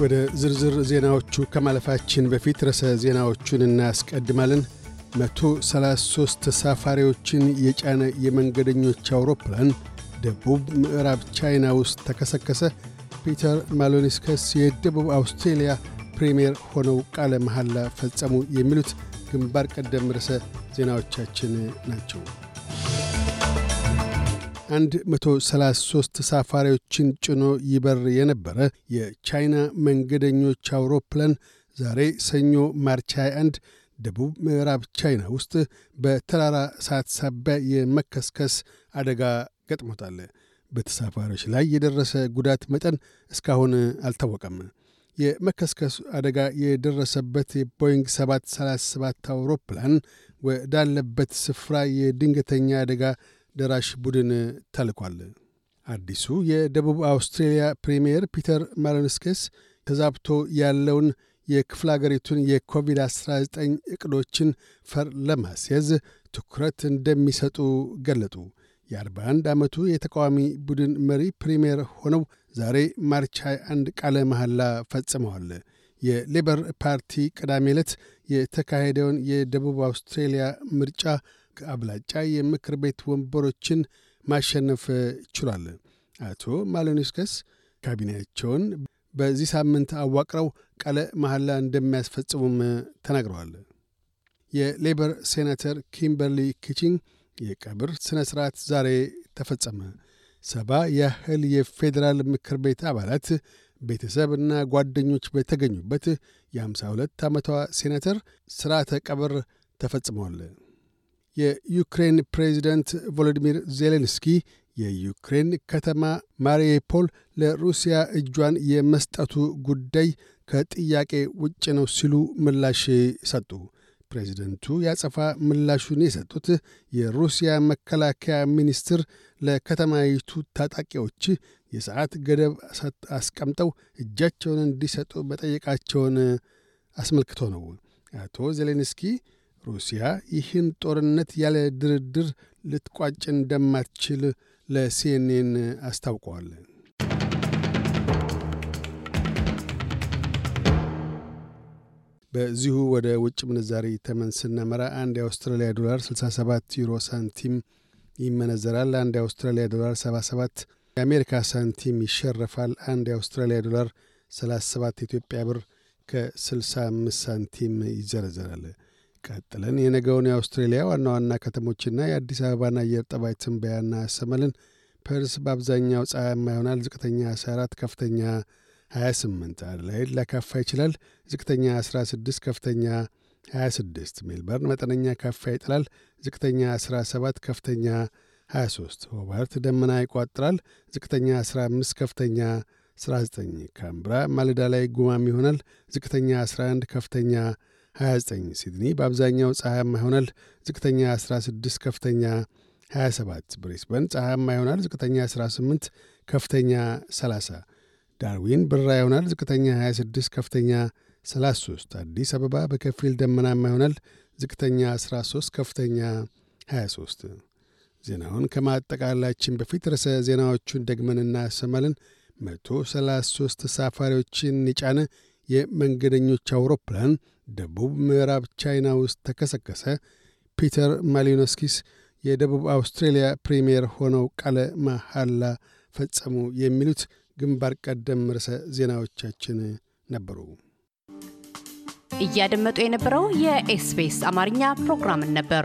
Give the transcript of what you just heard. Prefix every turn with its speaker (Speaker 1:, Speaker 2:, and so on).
Speaker 1: ወደ ዝርዝር ዜናዎቹ ከማለፋችን በፊት ርዕሰ ዜናዎቹን እናስቀድማለን። 133 ተሳፋሪዎችን የጫነ የመንገደኞች አውሮፕላን ደቡብ ምዕራብ ቻይና ውስጥ ተከሰከሰ። ፒተር ማሎኒስከስ የደቡብ አውስትሬልያ ፕሪምየር ሆነው ቃለ መሐላ ፈጸሙ። የሚሉት ግንባር ቀደም ርዕሰ ዜናዎቻችን ናቸው። 133 ተሳፋሪዎችን ጭኖ ይበር የነበረ የቻይና መንገደኞች አውሮፕላን ዛሬ ሰኞ ማርች 21 ደቡብ ምዕራብ ቻይና ውስጥ በተራራ እሳት ሳቢያ የመከስከስ አደጋ ገጥሞታል። በተሳፋሪዎች ላይ የደረሰ ጉዳት መጠን እስካሁን አልታወቀም። የመከስከሱ አደጋ የደረሰበት የቦይንግ 737 አውሮፕላን ወዳለበት ስፍራ የድንገተኛ አደጋ ደራሽ ቡድን ተልኳል። አዲሱ የደቡብ አውስትሬልያ ፕሪምየር ፒተር ማሎንስኬስ ተዛብቶ ያለውን የክፍለ አገሪቱን የኮቪድ-19 ዕቅዶችን ፈር ለማስያዝ ትኩረት እንደሚሰጡ ገለጡ። የ41 ዓመቱ የተቃዋሚ ቡድን መሪ ፕሪምየር ሆነው ዛሬ March 21 ቃለ መሐላ ፈጽመዋል። የሌበር ፓርቲ ቅዳሜ ዕለት የተካሄደውን የደቡብ አውስትሬልያ ምርጫ አብላጫ የምክር ቤት ወንበሮችን ማሸነፍ ችሏል። አቶ ማሎኒስከስ ካቢኔያቸውን በዚህ ሳምንት አዋቅረው ቃለ መሐላ እንደሚያስፈጽሙም ተናግረዋል። የሌበር ሴናተር ኪምበርሊ ኪቺንግ የቀብር ሥነ ሥርዓት ዛሬ ተፈጸመ። ሰባ ያህል የፌዴራል ምክር ቤት አባላት ቤተሰብና ጓደኞች በተገኙበት የ52 ዓመቷ ሴናተር ሥርዓተ ቀብር ተፈጽመዋል። የዩክሬን ፕሬዚደንት ቮሎዲሚር ዜሌንስኪ የዩክሬን ከተማ ማሪፖል ለሩሲያ እጇን የመስጠቱ ጉዳይ ከጥያቄ ውጭ ነው ሲሉ ምላሽ ሰጡ። ፕሬዚደንቱ ያጸፋ ምላሹን የሰጡት የሩሲያ መከላከያ ሚኒስትር ለከተማይቱ ታጣቂዎች የሰዓት ገደብ አስቀምጠው እጃቸውን እንዲሰጡ መጠየቃቸውን አስመልክቶ ነው። አቶ ዜሌንስኪ ሩሲያ ይህን ጦርነት ያለ ድርድር ልትቋጭ እንደማትችል ለሲኤንኤን አስታውቀዋል። በዚሁ ወደ ውጭ ምንዛሪ ተመን ስናመራ አንድ የአውስትራሊያ ዶላር 67 ዩሮ ሳንቲም ይመነዘራል። አንድ የአውስትራሊያ ዶላር 77 የአሜሪካ ሳንቲም ይሸረፋል። አንድ የአውስትራሊያ ዶላር 37 ኢትዮጵያ ብር ከ65 ሳንቲም ይዘረዘራል። ቀጥለን የነገውን የአውስትሬሊያ ዋና ዋና ከተሞችና የአዲስ አበባን አየር ጠባይ ትንበያ እናሰማለን። ፐርስ በአብዛኛው ፀሐያማ ይሆናል። ዝቅተኛ 14፣ ከፍተኛ 28። አድላይድ ሊያካፋ ይችላል። ዝቅተኛ 16፣ ከፍተኛ 26። ሜልበርን መጠነኛ ካፋ ይጥላል። ዝቅተኛ 17፣ ከፍተኛ 23። ሆባርት ደመና ይቋጥራል። ዝቅተኛ 15፣ ከፍተኛ 19። ካምብራ ማለዳ ላይ ጉማም ይሆናል። ዝቅተኛ 11፣ ከፍተኛ 29 ሲድኒ በአብዛኛው ፀሐያማ ይሆናል። ዝቅተኛ 16 ከፍተኛ 27 ብሪስበን ፀሐያማ ይሆናል። ዝቅተኛ 18 ከፍተኛ 30 ዳርዊን ብራ ይሆናል። ዝቅተኛ 26 ከፍተኛ 33 አዲስ አበባ በከፊል ደመናማ ይሆናል። ዝቅተኛ 13 ከፍተኛ 23 ዜናውን ከማጠቃላችን በፊት ርዕሰ ዜናዎቹን ደግመን እናሰማለን። 133 ተሳፋሪዎችን የጫነ የመንገደኞች አውሮፕላን ደቡብ ምዕራብ ቻይና ውስጥ ተከሰከሰ። ፒተር ማሊኖስኪስ የደቡብ አውስትሬልያ ፕሪምየር ሆነው ቃለ መሐላ ፈጸሙ። የሚሉት ግንባር ቀደም ርዕሰ ዜናዎቻችን ነበሩ።
Speaker 2: እያደመጡ የነበረው የኤስቢኤስ አማርኛ ፕሮግራምን ነበር።